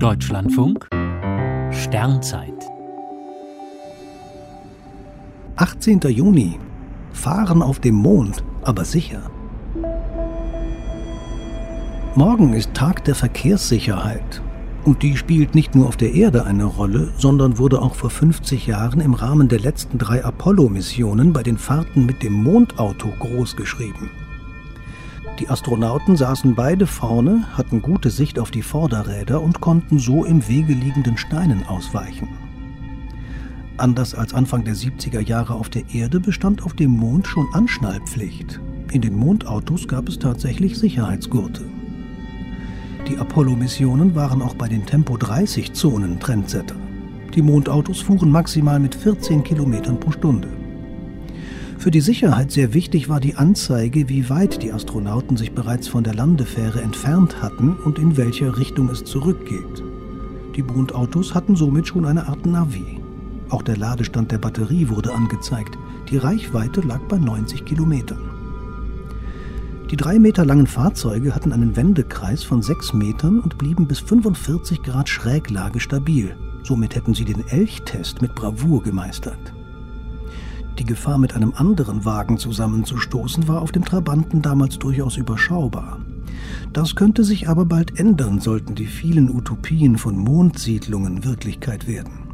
Deutschlandfunk Sternzeit 18. Juni. Fahren auf dem Mond, aber sicher. Morgen ist Tag der Verkehrssicherheit. Und die spielt nicht nur auf der Erde eine Rolle, sondern wurde auch vor 50 Jahren im Rahmen der letzten drei Apollo-Missionen bei den Fahrten mit dem Mondauto großgeschrieben. Die Astronauten saßen beide vorne, hatten gute Sicht auf die Vorderräder und konnten so im Wege liegenden Steinen ausweichen. Anders als Anfang der 70er Jahre auf der Erde bestand auf dem Mond schon Anschnallpflicht. In den Mondautos gab es tatsächlich Sicherheitsgurte. Die Apollo-Missionen waren auch bei den Tempo-30-Zonen Trendsetter. Die Mondautos fuhren maximal mit 14 Kilometern pro Stunde. Für die Sicherheit sehr wichtig war die Anzeige, wie weit die Astronauten sich bereits von der Landefähre entfernt hatten und in welcher Richtung es zurückgeht. Die Mondautos hatten somit schon eine Art Navi. Auch der Ladestand der Batterie wurde angezeigt. Die Reichweite lag bei 90 Kilometern. Die drei Meter langen Fahrzeuge hatten einen Wendekreis von sechs Metern und blieben bis 45 Grad Schräglage stabil. Somit hätten sie den Elchtest mit Bravour gemeistert. Die Gefahr, mit einem anderen Wagen zusammenzustoßen, war auf dem Trabanten damals durchaus überschaubar. Das könnte sich aber bald ändern, sollten die vielen Utopien von Mondsiedlungen Wirklichkeit werden.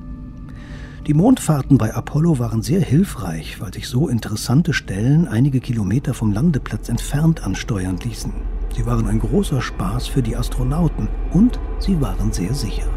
Die Mondfahrten bei Apollo waren sehr hilfreich, weil sich so interessante Stellen einige Kilometer vom Landeplatz entfernt ansteuern ließen. Sie waren ein großer Spaß für die Astronauten und sie waren sehr sicher.